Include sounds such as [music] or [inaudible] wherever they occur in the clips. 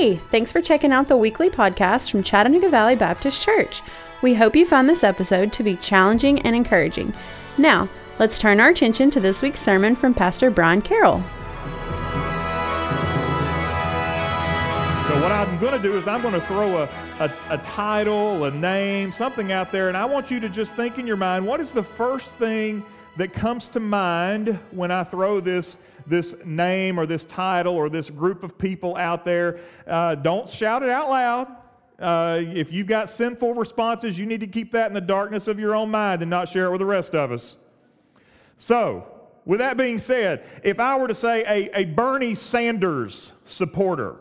Hey, thanks for checking out the weekly podcast from Chattanooga Valley Baptist Church. We hope you found this episode to be challenging and encouraging. Now, let's turn our attention to this week's sermon from Pastor Brian Carroll. So, what I'm going to do is I'm going to throw a, a, a, title, a name, something out there, and I want you to just think in your mind what is the first thing that comes to mind when I throw this this name or this title or this group of people out there. Uh, don't shout it out loud. Uh, if you've got sinful responses, you need to keep that in the darkness of your own mind and not share it with the rest of us. So, with that being said, if I were to say a, a Bernie Sanders supporter,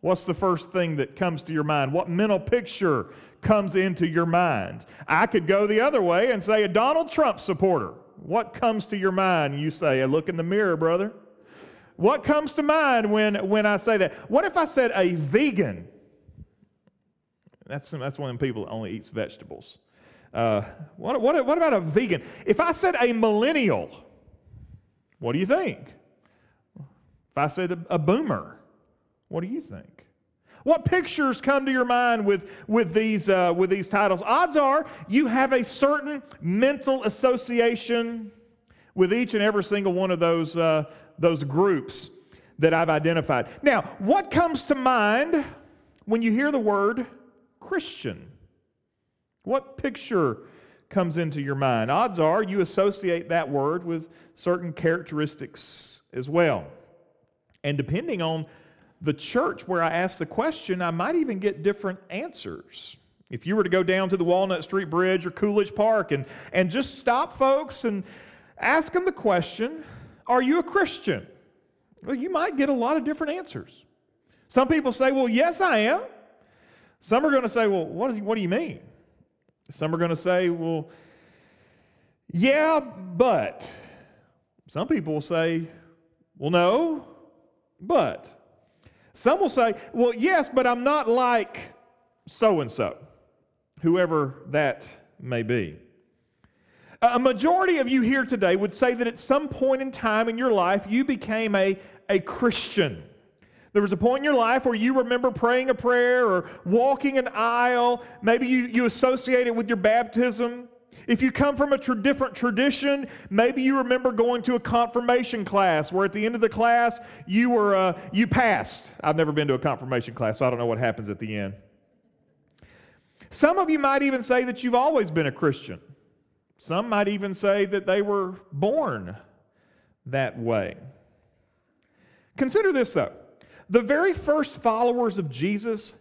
what's the first thing that comes to your mind? What mental picture comes into your mind? I could go the other way and say a Donald Trump supporter. What comes to your mind? You say, look in the mirror, brother. What comes to mind when, when I say that? What if I said a vegan? That's, that's one of them people that only eats vegetables. Uh, what, what, what about a vegan? If I said a millennial, what do you think? If I said a, a boomer, what do you think? What pictures come to your mind with, with, these, uh, with these titles? Odds are you have a certain mental association with each and every single one of those, uh, those groups that I've identified. Now, what comes to mind when you hear the word Christian? What picture comes into your mind? Odds are you associate that word with certain characteristics as well. And depending on the church where I ask the question, I might even get different answers. If you were to go down to the Walnut Street Bridge or Coolidge Park and, and just stop folks and ask them the question, Are you a Christian? Well, you might get a lot of different answers. Some people say, Well, yes, I am. Some are going to say, Well, what, what do you mean? Some are going to say, Well, yeah, but. Some people will say, Well, no, but. Some will say, well, yes, but I'm not like so and so, whoever that may be. A majority of you here today would say that at some point in time in your life, you became a, a Christian. There was a point in your life where you remember praying a prayer or walking an aisle. Maybe you, you associate it with your baptism. If you come from a tra- different tradition, maybe you remember going to a confirmation class where at the end of the class you were uh, you passed. I've never been to a confirmation class, so I don't know what happens at the end. Some of you might even say that you've always been a Christian. Some might even say that they were born that way. Consider this though. The very first followers of Jesus,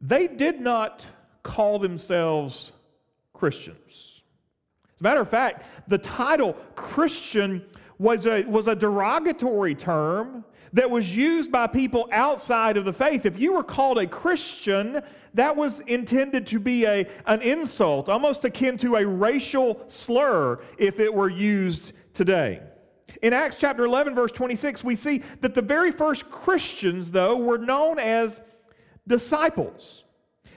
they did not call themselves Christians. A matter of fact, the title Christian was a, was a derogatory term that was used by people outside of the faith. If you were called a Christian, that was intended to be a, an insult, almost akin to a racial slur if it were used today. In Acts chapter 11, verse 26, we see that the very first Christians, though, were known as disciples.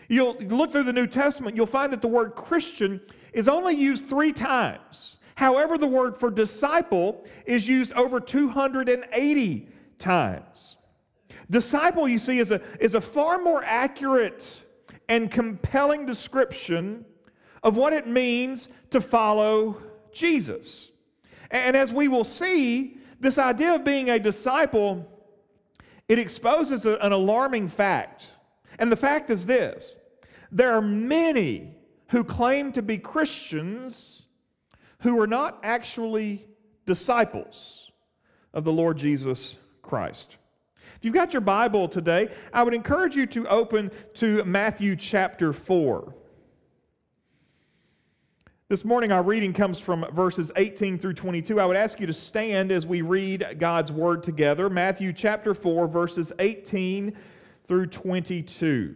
You'll look through the New Testament, you'll find that the word Christian is only used three times. However, the word for disciple is used over 280 times. Disciple, you see, is a, is a far more accurate and compelling description of what it means to follow Jesus. And as we will see, this idea of being a disciple, it exposes an alarming fact. And the fact is this there are many who claim to be Christians who are not actually disciples of the Lord Jesus Christ. If you've got your Bible today, I would encourage you to open to Matthew chapter 4. This morning, our reading comes from verses 18 through 22. I would ask you to stand as we read God's word together. Matthew chapter 4, verses 18 through 22.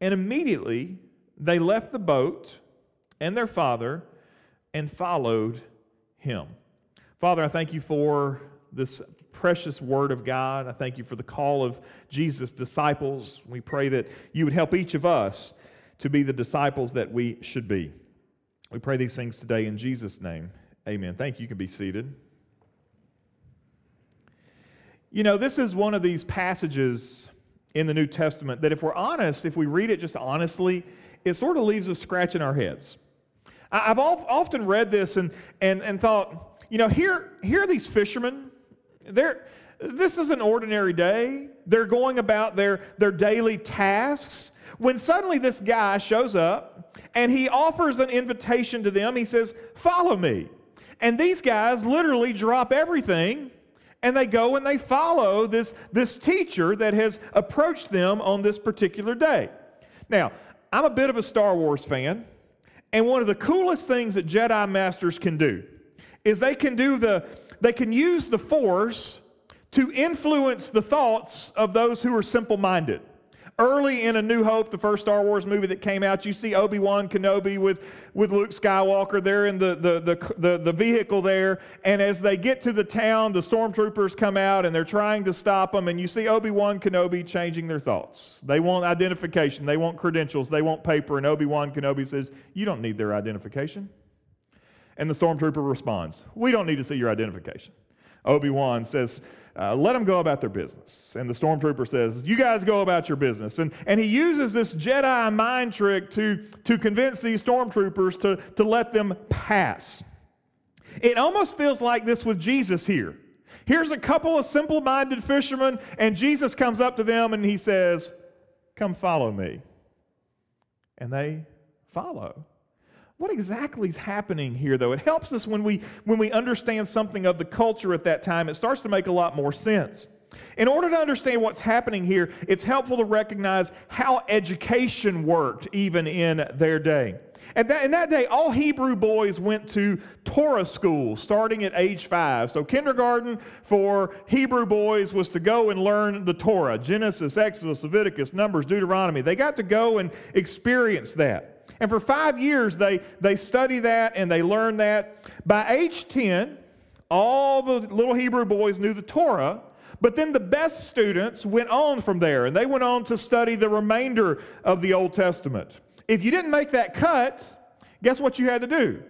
And immediately they left the boat and their father and followed him. Father, I thank you for this precious word of God. I thank you for the call of Jesus' disciples. We pray that you would help each of us to be the disciples that we should be. We pray these things today in Jesus' name. Amen. Thank you. You can be seated. You know, this is one of these passages in the New Testament that, if we're honest, if we read it just honestly, it sort of leaves us scratching our heads. I've often read this and, and, and thought, you know, here, here are these fishermen. They're, this is an ordinary day. They're going about their, their daily tasks. When suddenly this guy shows up and he offers an invitation to them, he says, Follow me. And these guys literally drop everything and they go and they follow this, this teacher that has approached them on this particular day. Now, I'm a bit of a Star Wars fan, and one of the coolest things that Jedi Masters can do is they can do the they can use the force to influence the thoughts of those who are simple-minded. Early in A New Hope, the first Star Wars movie that came out, you see Obi Wan Kenobi with, with Luke Skywalker. They're in the, the, the, the, the vehicle there. And as they get to the town, the stormtroopers come out and they're trying to stop them. And you see Obi Wan Kenobi changing their thoughts. They want identification, they want credentials, they want paper. And Obi Wan Kenobi says, You don't need their identification. And the stormtrooper responds, We don't need to see your identification. Obi Wan says, uh, let them go about their business. And the stormtrooper says, You guys go about your business. And, and he uses this Jedi mind trick to, to convince these stormtroopers to, to let them pass. It almost feels like this with Jesus here. Here's a couple of simple minded fishermen, and Jesus comes up to them and he says, Come follow me. And they follow. What exactly is happening here, though? It helps us when we, when we understand something of the culture at that time. It starts to make a lot more sense. In order to understand what's happening here, it's helpful to recognize how education worked even in their day. And that, in that day, all Hebrew boys went to Torah school starting at age five. So, kindergarten for Hebrew boys was to go and learn the Torah Genesis, Exodus, Leviticus, Numbers, Deuteronomy. They got to go and experience that. And for five years, they, they study that and they learn that. By age 10, all the little Hebrew boys knew the Torah, but then the best students went on from there and they went on to study the remainder of the Old Testament. If you didn't make that cut, guess what you had to do?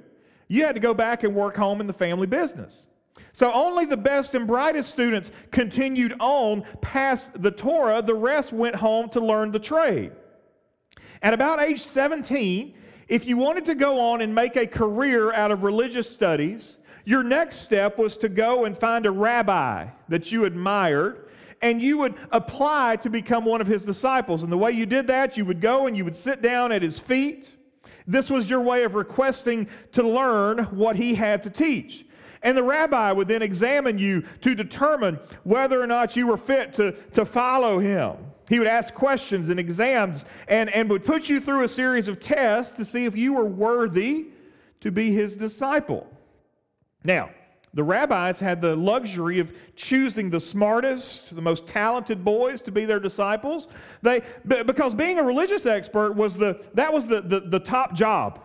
You had to go back and work home in the family business. So only the best and brightest students continued on past the Torah, the rest went home to learn the trade. At about age 17, if you wanted to go on and make a career out of religious studies, your next step was to go and find a rabbi that you admired and you would apply to become one of his disciples. And the way you did that, you would go and you would sit down at his feet. This was your way of requesting to learn what he had to teach. And the rabbi would then examine you to determine whether or not you were fit to, to follow him. He would ask questions and exams and, and would put you through a series of tests to see if you were worthy to be his disciple. Now, the rabbis had the luxury of choosing the smartest, the most talented boys to be their disciples. They, because being a religious expert was the, that was the, the, the top job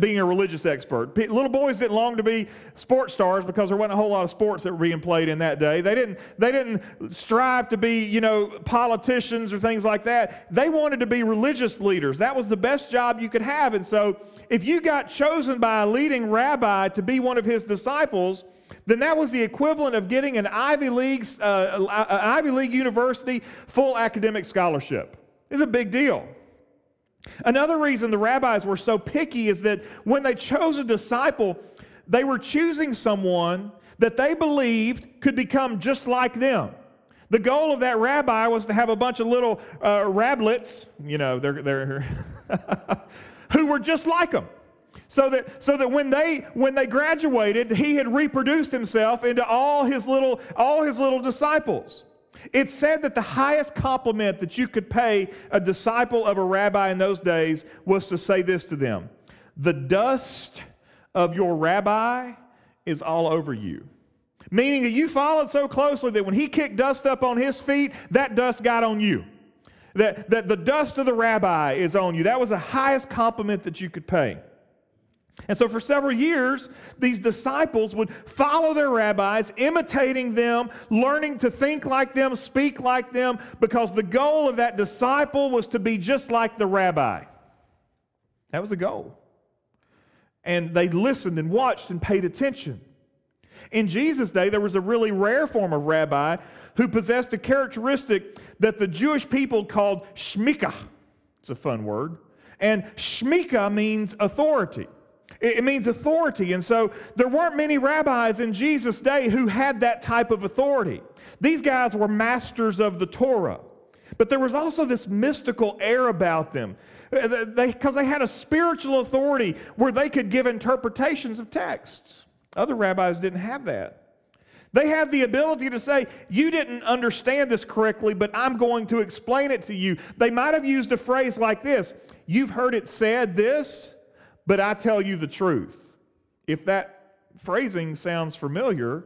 being a religious expert. little boys didn't long to be sports stars because there wasn't a whole lot of sports that were being played in that day. They didn't, they didn't strive to be, you know, politicians or things like that. They wanted to be religious leaders. That was the best job you could have. And so if you got chosen by a leading rabbi to be one of his disciples, then that was the equivalent of getting an Ivy League, uh, Ivy League university full academic scholarship. It's a big deal. Another reason the rabbis were so picky is that when they chose a disciple, they were choosing someone that they believed could become just like them. The goal of that rabbi was to have a bunch of little uh, rablets, you know, they're, they're [laughs] who were just like them. So that, so that when they when they graduated, he had reproduced himself into all his little all his little disciples. It's said that the highest compliment that you could pay a disciple of a rabbi in those days was to say this to them The dust of your rabbi is all over you. Meaning that you followed so closely that when he kicked dust up on his feet, that dust got on you. That, that the dust of the rabbi is on you. That was the highest compliment that you could pay. And so, for several years, these disciples would follow their rabbis, imitating them, learning to think like them, speak like them, because the goal of that disciple was to be just like the rabbi. That was the goal. And they listened and watched and paid attention. In Jesus' day, there was a really rare form of rabbi who possessed a characteristic that the Jewish people called shmika. It's a fun word. And shmika means authority. It means authority. And so there weren't many rabbis in Jesus' day who had that type of authority. These guys were masters of the Torah. But there was also this mystical air about them because they, they, had a spiritual authority where they could give interpretations of texts. Other rabbis didn't have that. They have the ability to say, You didn't understand this correctly, but I'm going to explain it to you. They might have used a phrase like this You've heard it said this, but I tell you the truth. If that phrasing sounds familiar,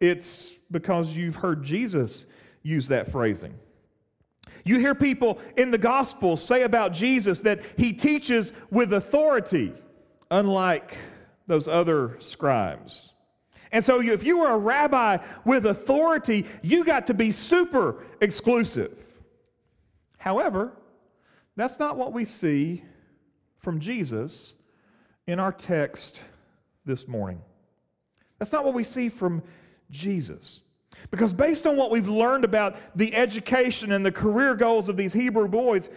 it's because you've heard Jesus use that phrasing. You hear people in the gospel say about Jesus that he teaches with authority, unlike those other scribes. And so, if you were a rabbi with authority, you got to be super exclusive. However, that's not what we see from Jesus in our text this morning. That's not what we see from Jesus. Because based on what we've learned about the education and the career goals of these Hebrew boys,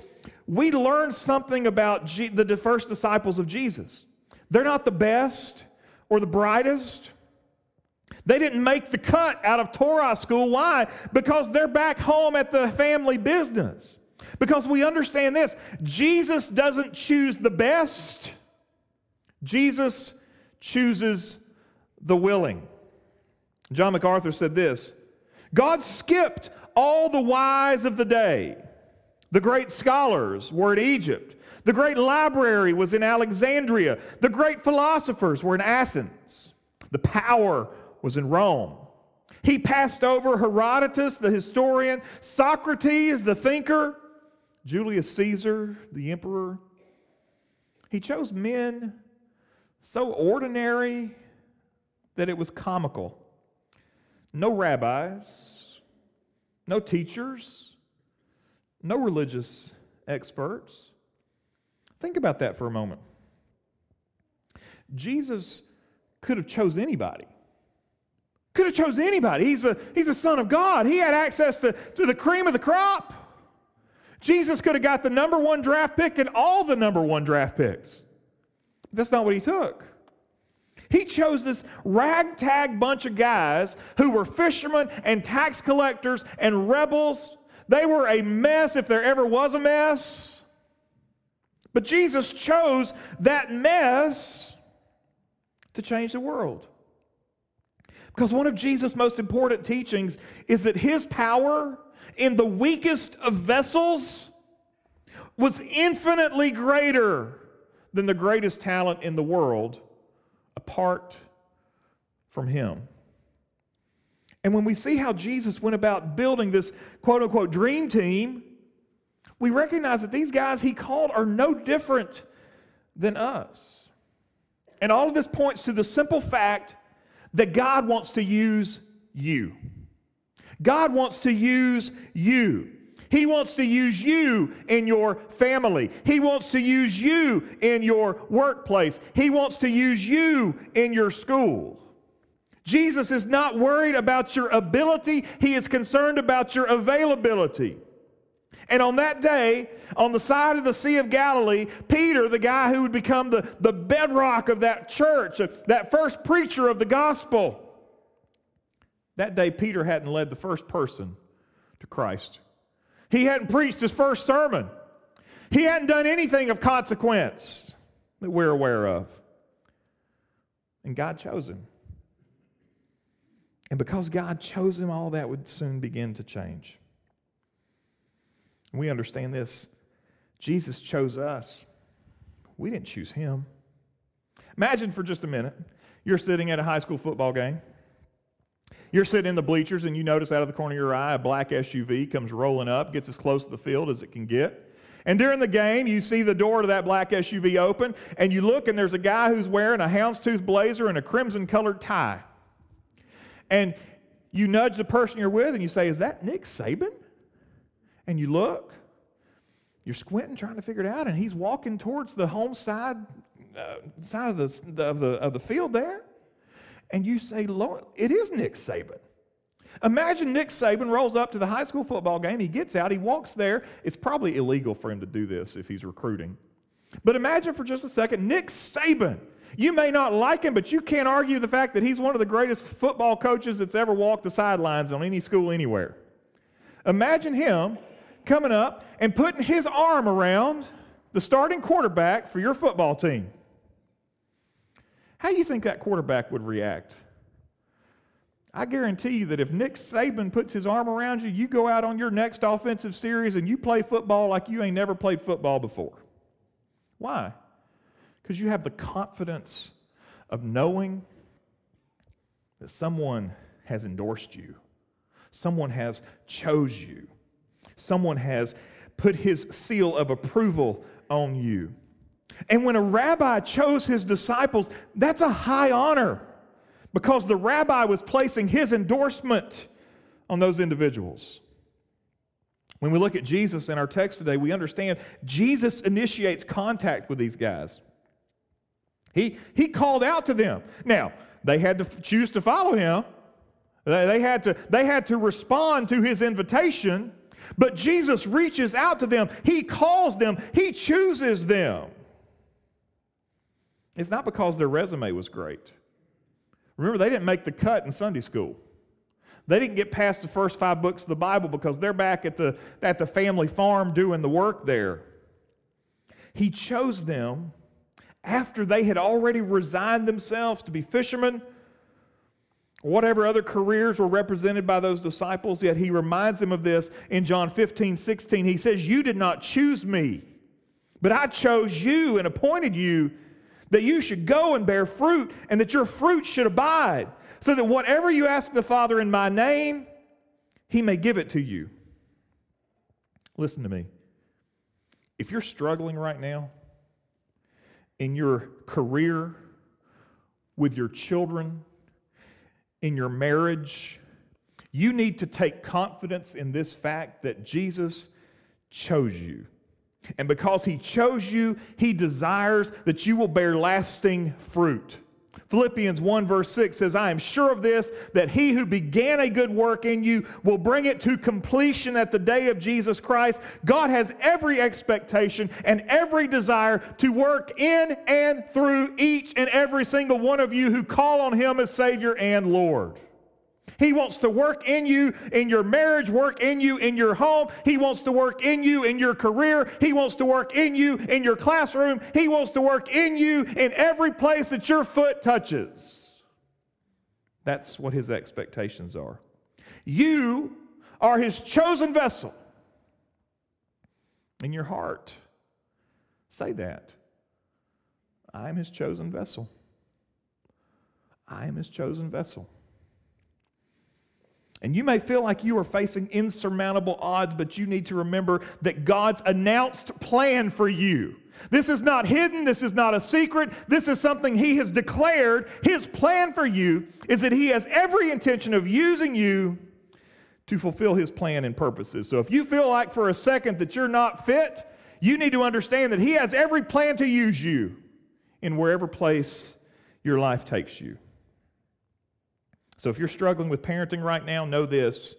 we learned something about G- the first disciples of Jesus. They're not the best or the brightest. They didn't make the cut out of Torah school. Why? Because they're back home at the family business. Because we understand this Jesus doesn't choose the best, Jesus chooses the willing. John MacArthur said this God skipped all the wise of the day. The great scholars were in Egypt. The great library was in Alexandria. The great philosophers were in Athens. The power was in Rome. He passed over Herodotus, the historian, Socrates, the thinker, Julius Caesar, the emperor. He chose men so ordinary that it was comical. No rabbis, no teachers, no religious experts. Think about that for a moment. Jesus could have chose anybody. Could have chose anybody. He's a, he's a son of God. He had access to, to the cream of the crop. Jesus could have got the number one draft pick and all the number one draft picks. That's not what he took. He chose this ragtag bunch of guys who were fishermen and tax collectors and rebels. They were a mess if there ever was a mess. But Jesus chose that mess to change the world. Because one of Jesus' most important teachings is that his power in the weakest of vessels was infinitely greater than the greatest talent in the world apart from Him. And when we see how Jesus went about building this quote unquote dream team, we recognize that these guys he called are no different than us. And all of this points to the simple fact that God wants to use you. God wants to use you. He wants to use you in your family. He wants to use you in your workplace. He wants to use you in your school. Jesus is not worried about your ability, He is concerned about your availability. And on that day, on the side of the Sea of Galilee, Peter, the guy who would become the, the bedrock of that church, that first preacher of the gospel, that day Peter hadn't led the first person to Christ. He hadn't preached his first sermon. He hadn't done anything of consequence that we're aware of. And God chose him. And because God chose him, all that would soon begin to change. We understand this. Jesus chose us. We didn't choose him. Imagine for just a minute you're sitting at a high school football game. You're sitting in the bleachers and you notice out of the corner of your eye a black SUV comes rolling up, gets as close to the field as it can get. And during the game, you see the door to that black SUV open, and you look, and there's a guy who's wearing a houndstooth blazer and a crimson colored tie. And you nudge the person you're with, and you say, Is that Nick Saban? And you look, you're squinting, trying to figure it out, and he's walking towards the home side, uh, side of the, of, the, of the field there. And you say, Lord, it is Nick Saban. Imagine Nick Saban rolls up to the high school football game. He gets out, he walks there. It's probably illegal for him to do this if he's recruiting. But imagine for just a second Nick Saban. You may not like him, but you can't argue the fact that he's one of the greatest football coaches that's ever walked the sidelines on any school anywhere. Imagine him coming up and putting his arm around the starting quarterback for your football team. How do you think that quarterback would react? I guarantee you that if Nick Saban puts his arm around you, you go out on your next offensive series and you play football like you ain't never played football before. Why? Because you have the confidence of knowing that someone has endorsed you, someone has chose you, someone has put his seal of approval on you. And when a rabbi chose his disciples, that's a high honor because the rabbi was placing his endorsement on those individuals. When we look at Jesus in our text today, we understand Jesus initiates contact with these guys. He, he called out to them. Now, they had to choose to follow him. They had to, they had to respond to his invitation, but Jesus reaches out to them. He calls them. He chooses them. It's not because their resume was great. Remember, they didn't make the cut in Sunday school. They didn't get past the first five books of the Bible because they're back at the, at the family farm doing the work there. He chose them after they had already resigned themselves to be fishermen, whatever other careers were represented by those disciples. Yet he reminds them of this in John 15, 16. He says, You did not choose me, but I chose you and appointed you that you should go and bear fruit, and that your fruit should abide, so that whatever you ask the Father in my name, he may give it to you. Listen to me. If you're struggling right now in your career, with your children, in your marriage, you need to take confidence in this fact that Jesus chose you. And because he chose you, he desires that you will bear lasting fruit. Philippians 1, verse 6 says, I am sure of this, that he who began a good work in you will bring it to completion at the day of Jesus Christ. God has every expectation and every desire to work in and through each and every single one of you who call on him as Savior and Lord. He wants to work in you in your marriage, work in you in your home. He wants to work in you in your career. He wants to work in you in your classroom. He wants to work in you in every place that your foot touches. That's what his expectations are. You are his chosen vessel. In your heart, say that. I am his chosen vessel. I am his chosen vessel. And you may feel like you are facing insurmountable odds, but you need to remember that God's announced plan for you. This is not hidden. This is not a secret. This is something He has declared. His plan for you is that He has every intention of using you to fulfill His plan and purposes. So if you feel like for a second that you're not fit, you need to understand that He has every plan to use you in wherever place your life takes you. So if you're struggling with parenting right now, know this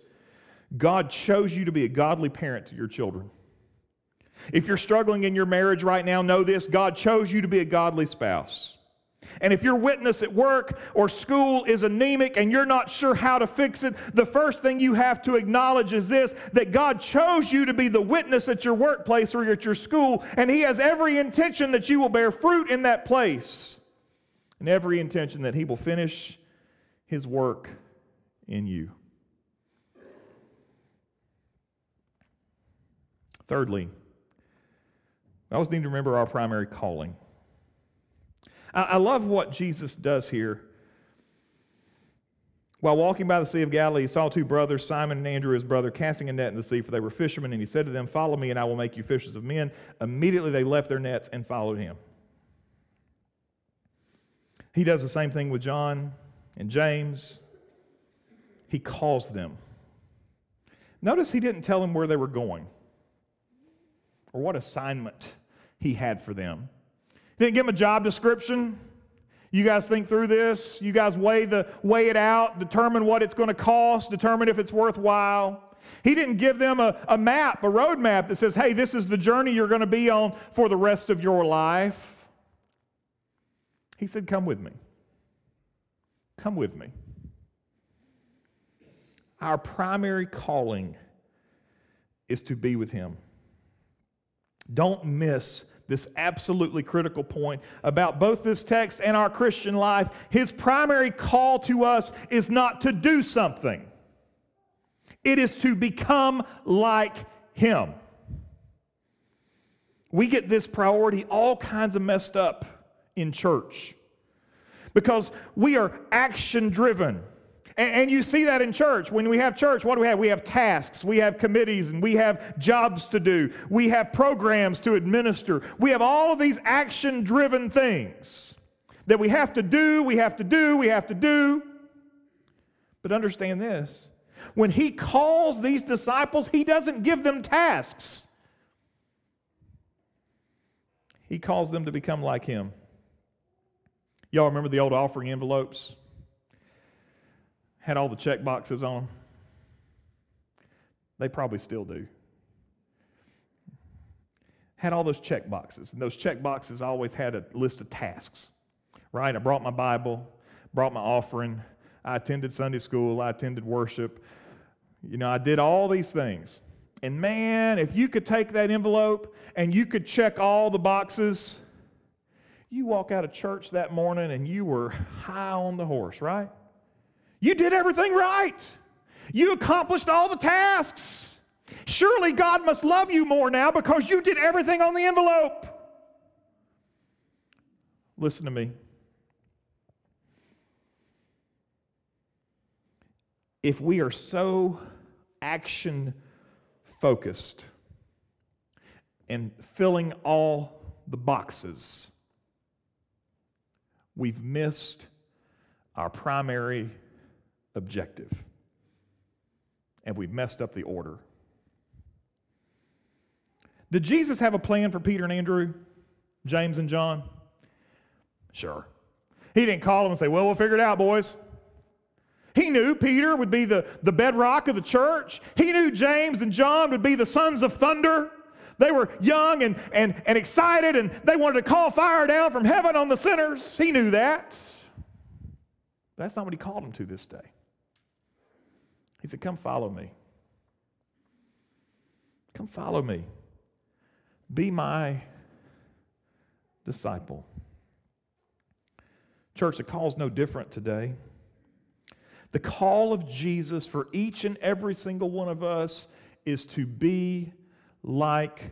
God chose you to be a godly parent to your children. If you're struggling in your marriage right now, know this God chose you to be a godly spouse. And if your witness at work or school is anemic and you're not sure how to fix it, the first thing you have to acknowledge is this that God chose you to be the witness at your workplace or at your school, and He has every intention that you will bear fruit in that place, and every intention that He will finish his work in you. Thirdly, I always need to remember our primary calling. I, I love what Jesus does here. While walking by the Sea of Galilee, he saw two brothers, Simon and Andrew, his brother, casting a net in the sea, for they were fishermen. And he said to them, Follow me, and I will make you fishers of men. Immediately they left their nets and followed him. He does the same thing with John and James. He calls them. Notice he didn't tell them where they were going or what assignment he had for them. He didn't give them a job description. You guys think through this. You guys weigh, the, weigh it out, determine what it's going to cost, determine if it's worthwhile. He didn't give them a, a map, a road map that says, hey, this is the journey you're going to be on for the rest of your life. He said, come with me. Come with me. Our primary calling is to be with Him. Don't miss this absolutely critical point about both this text and our Christian life. His primary call to us is not to do something, it is to become like Him. We get this priority all kinds of messed up in church because we are action driven. And, you see that in church. When we have church, what do we have? We have tasks, we have committees, and we have jobs to do. We have programs to administer. We have all of these action driven things that we have to do, we have to do, we have to do. But understand this when he calls these disciples, he doesn't give them tasks, he calls them to become like him. Y'all remember the old offering envelopes? had all the check boxes on them. They probably still do. Had all those check boxes. And those check boxes always had a list of tasks, right? I brought my Bible, brought my offering, I attended Sunday school, I attended worship. You know, I did all these things. And man, if you could take that envelope and you could check all the boxes, you walk out of church that morning and you were high on the horse, right? You did everything right. You accomplished all the tasks. Surely God must love you more now because you did everything on the envelope. Listen to me. If we are so action focused and filling all the boxes, we've missed our primary objective. And we've messed up the order. Did Jesus have a plan for Peter and Andrew, James and John? Sure. He didn't call them and say, Well, we'll figure it out, boys. He knew Peter would be the, the bedrock of the church. He knew James and John would be the sons of thunder. They were young and, and, and excited, and they wanted to call fire down from heaven on the sinners. He knew that. That's not what he called them to this day. He said, Come follow me. Come follow me. Be my disciple. Church, the call is no different today. The call of Jesus for each and every single one of us is to be like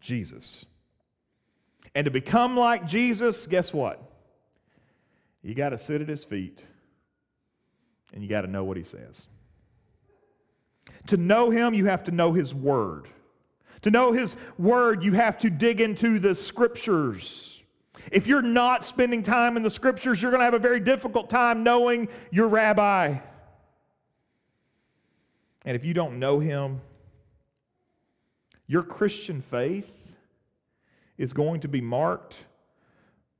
Jesus. And to become like Jesus, guess what? You got to sit at his feet and you got to know what he says. To know him, you have to know his word. To know his word, you have to dig into the scriptures. If you're not spending time in the scriptures, you're going to have a very difficult time knowing your rabbi. And if you don't know him, your Christian faith is going to be marked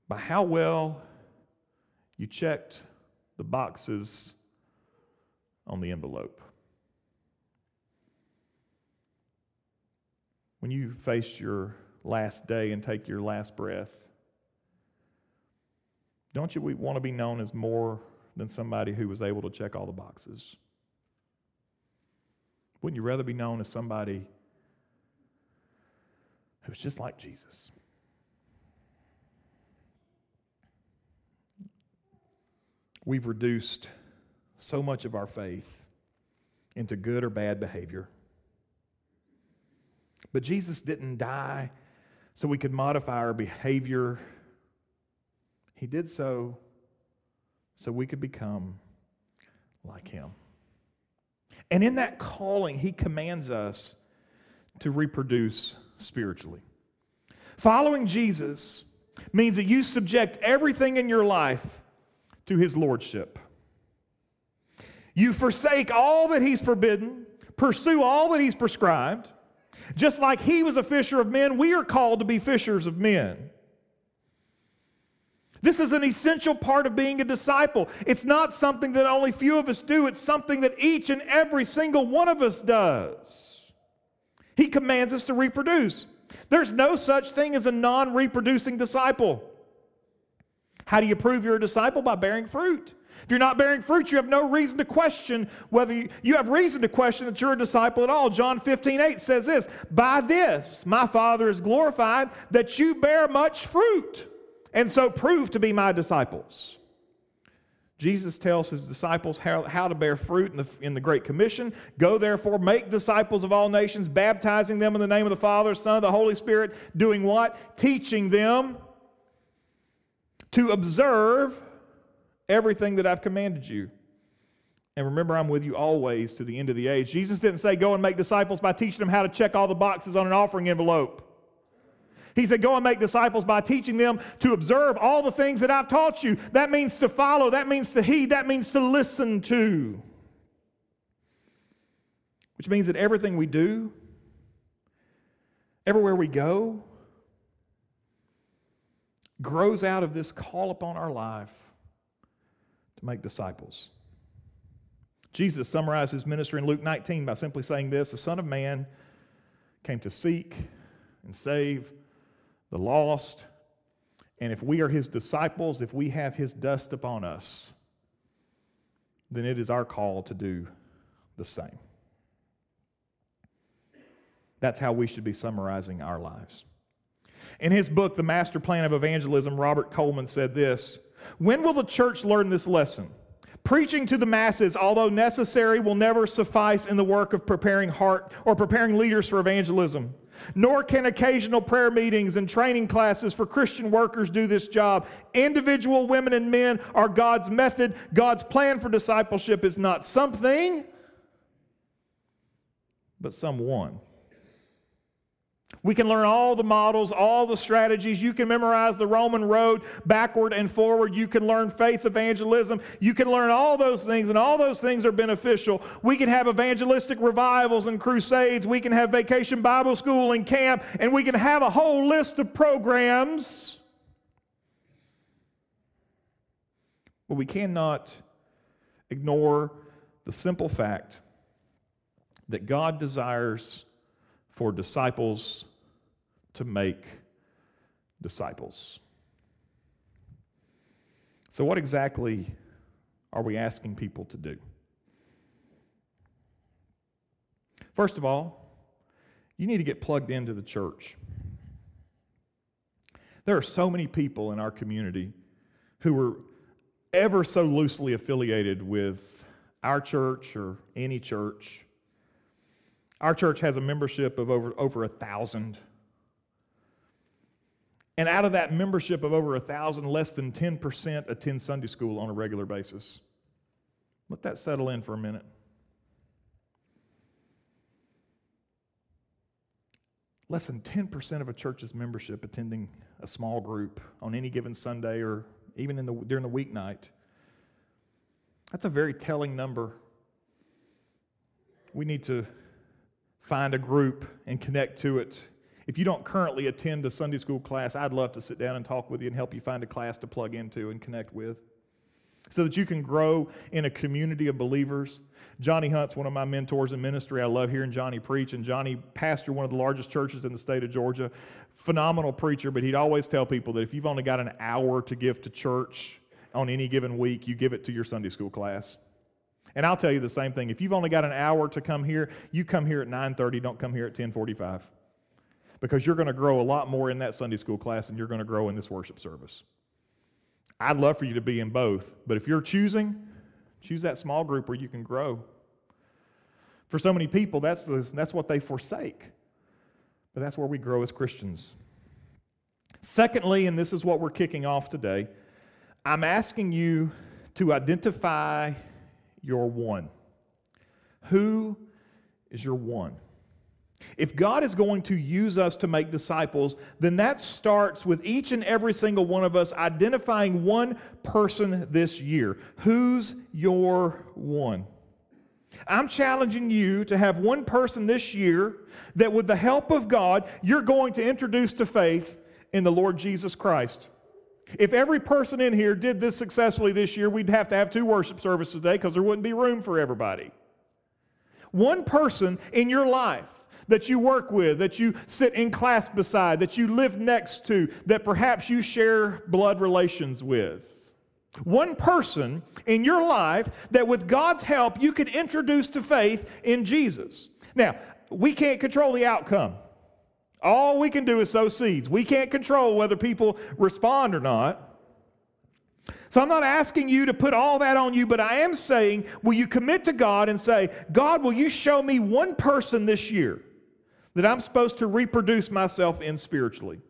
by how well you checked the boxes on the envelope. when you face your last day and take your last breath, don't you want to be known as more than somebody who was able to check all the boxes? Wouldn't you rather be known as somebody who's just like Jesus? We've reduced so much of our faith into good or bad behavior. But Jesus didn't die so we could modify our behavior He did so so we could become like him. And in that calling, he commands us to reproduce spiritually. Following Jesus means that you subject everything in your life to his lordship. You forsake all that he's forbidden, pursue all that he's prescribed. Just like he was a fisher of men, we are called to be fishers of men. This is an essential part of being a disciple. It's not something that only few of us do, it's something that each and every single one of us does. He commands us to reproduce. There's no such thing as a non reproducing disciple. How do you prove you're a disciple? By bearing fruit. If you're not bearing fruit, you have no reason to question whether you, you, have reason to question that you're a disciple at all. John 15, 8 says this By this my Father is glorified, that you bear much fruit and so prove to be my disciples. Jesus tells his disciples how, how to bear fruit in the, in the Great Commission. Go therefore, make disciples of all nations, baptizing them in the name of the Father, Son, the Holy Spirit, doing what? Teaching them to observe everything that I've commanded you. And remember, I'm with you always to the end of the age. Jesus didn't say, Go and make disciples by teaching them how to check all the boxes on an offering envelope. He said, Go and make disciples by teaching them to observe all the things that I've taught you. That means to follow, that means to heed, that means to listen to. Which means that everything we do, everywhere we go, grows out of this call upon our life to make disciples. Jesus summarized his ministry in Luke 19 by simply saying this The Son of Man came to seek and save the lost. And if we are his disciples, if we have his dust upon us, then it is our call to do the same. That's how we should be summarizing our lives. In his book, The Master Plan of Evangelism, Robert Coleman said this When will the church learn this lesson? Preaching to the masses, although necessary, will never suffice in the work of preparing heart or preparing leaders for evangelism. Nor can occasional prayer meetings and training classes for Christian workers do this job. Individual women and men are God's method. God's plan for discipleship is not something, but someone. We can learn all the models, all the strategies. You can memorize the Roman road backward and forward. You can learn faith evangelism. You can learn all those things, and all those things are beneficial. We can have evangelistic revivals and crusades. We can have vacation Bible school and camp, and we can have a whole list of programs. But we cannot ignore the simple fact that God desires for disciples to make disciples. So, what exactly are we asking people to do? First of all, you need to get plugged into the church. There are so many people in our community who are ever so loosely affiliated with our church or any church. Our church has a membership of over, over a thousand and out of that membership of over a thousand, less than 10% attend Sunday school on a regular basis. Let that settle in for a minute. Less than 10% of a church's membership attending a small group on any given Sunday or even in the, during the weeknight. That's a very telling number. We need to find a group and connect to it if you don't currently attend a Sunday school class, I'd love to sit down and talk with you and help you find a class to plug into and connect with so that you can grow in a community of believers. Johnny Hunt's one of my mentors in ministry. I love hearing Johnny preach, and Johnny pastored one of the largest churches in the state of Georgia. Phenomenal preacher, but he'd always tell people that if you've only got an hour to give to church on any given week, you give it to your Sunday school class. And I'll tell you the same thing. If you've only got an hour to come here, you come here at 9:30, don't come here at 10:45 because you're going to grow a lot more in that Sunday school class than you're going to grow in this worship service. I'd love for you to be in both, but if you're choosing, choose that small group where you can grow. For so many people, that's, the, that's what they forsake. But that's where we grow as Christians. Secondly, and this is what we're kicking off today, I'm asking you to identify your one. Who is your one? If God is going to use us to make disciples, then that starts with each and every single one of us identifying one person this year. Who's your one? I'm challenging you to have one person this year that, with the help of God, you're going to introduce to faith in the Lord Jesus Christ. If every person in here did this successfully this year, we'd have to have two worship services today because there wouldn't be room for everybody. One person in your life that you work with, that you sit in class beside, that you live next to, that perhaps you share blood relations with. One person in your life that, with God's help, you could introduce to faith in Jesus. Now, we can't control the outcome. All we can do is sow seeds. We can't control whether people respond or not. So I'm not asking you to put all that on you, but I am saying, will you commit to God and say, God, will you show me one person this year that I'm supposed to reproduce myself in spiritually?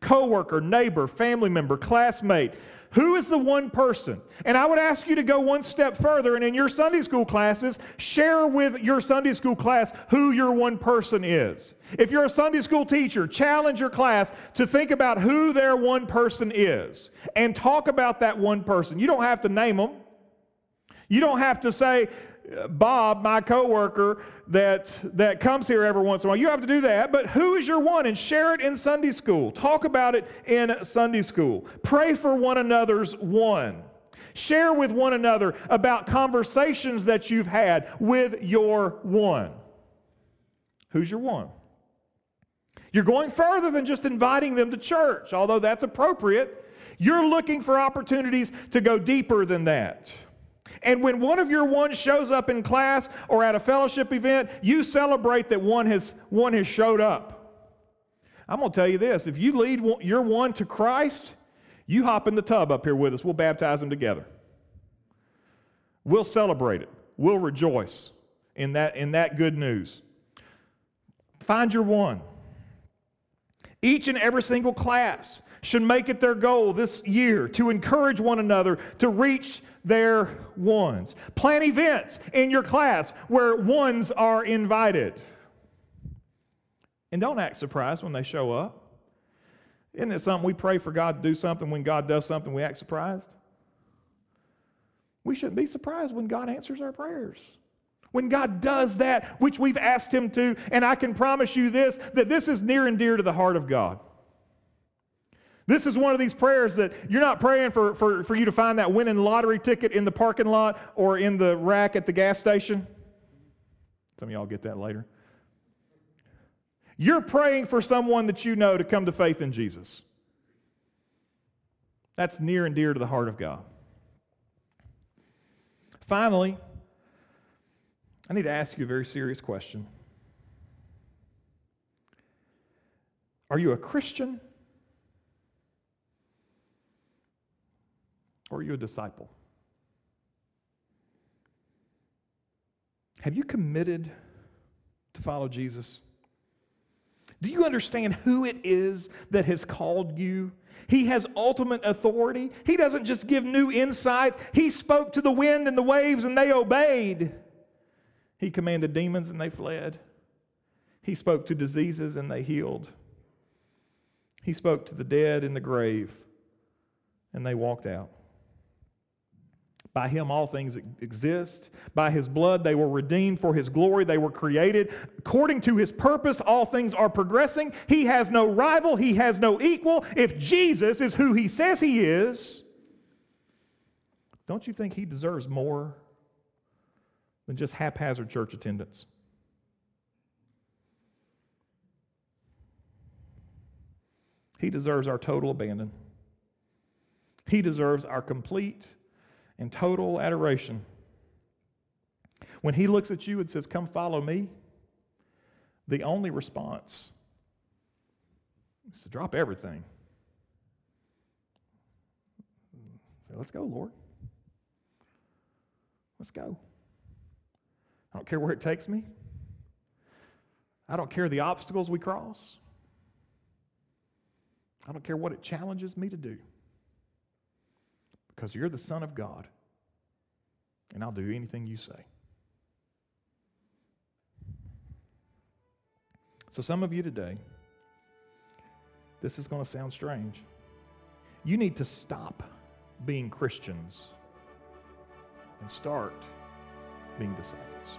Coworker, neighbor, family member, classmate, who is the one person? And I would ask you to go one step further and in your Sunday school classes, share with your Sunday school class who your one person is. If you're a Sunday school teacher, challenge your class to think about who their one person is and talk about that one person. You don't have to name them. You don't have to say, Bob, my coworker that that comes here every once in a while. You have to do that, but who is your one and share it in Sunday school. Talk about it in Sunday school. Pray for one another's one. Share with one another about conversations that you've had with your one. Who's your one? You're going further than just inviting them to church, although that's appropriate. You're looking for opportunities to go deeper than that. And when one of your ones shows up in class or at a fellowship event, you celebrate that one has, one has showed up. I'm going to tell you this if you lead one, your one to Christ, you hop in the tub up here with us. We'll baptize them together. We'll celebrate it. We'll rejoice in that, in that good news. Find your one. Each and every single class should make it their goal this year to encourage one another to reach their ones. Plan events in your class where ones are invited. And don't act surprised when they show up. Isn't it something we pray for God to do something when God does something, we act surprised? We shouldn't be surprised when God answers our prayers. When God does that which we've asked Him to, and I can promise you this that this is near and dear to the heart of God. This is one of these prayers that you're not praying for, for, for you to find that winning lottery ticket in the parking lot or in the rack at the gas station. Some of y'all get that later. You're praying for someone that you know to come to faith in Jesus. That's near and dear to the heart of God. Finally, I need to ask you a very serious question. Are you a Christian? Or are you a disciple? Have you committed to follow Jesus? Do you understand who it is that has called you? He has ultimate authority. He doesn't just give new insights, He spoke to the wind and the waves and they obeyed. He commanded demons and they fled. He spoke to diseases and they healed. He spoke to the dead in the grave and they walked out. By him, all things exist. By his blood, they were redeemed. For his glory, they were created. According to his purpose, all things are progressing. He has no rival, he has no equal. If Jesus is who he says he is, don't you think he deserves more than just haphazard church attendance? He deserves our total abandon. He deserves our complete and total adoration. When he looks at you and says, Come follow me, the only response is to drop everything. Say, Let's go, Lord. Let's go. I don't care where it takes me. I don't care the obstacles we cross. I don't care what it challenges me to do because you're the Son of God, and I'll do anything you say. So, some of you today, this is going to sound strange. You need to stop being Christians and start being disciples.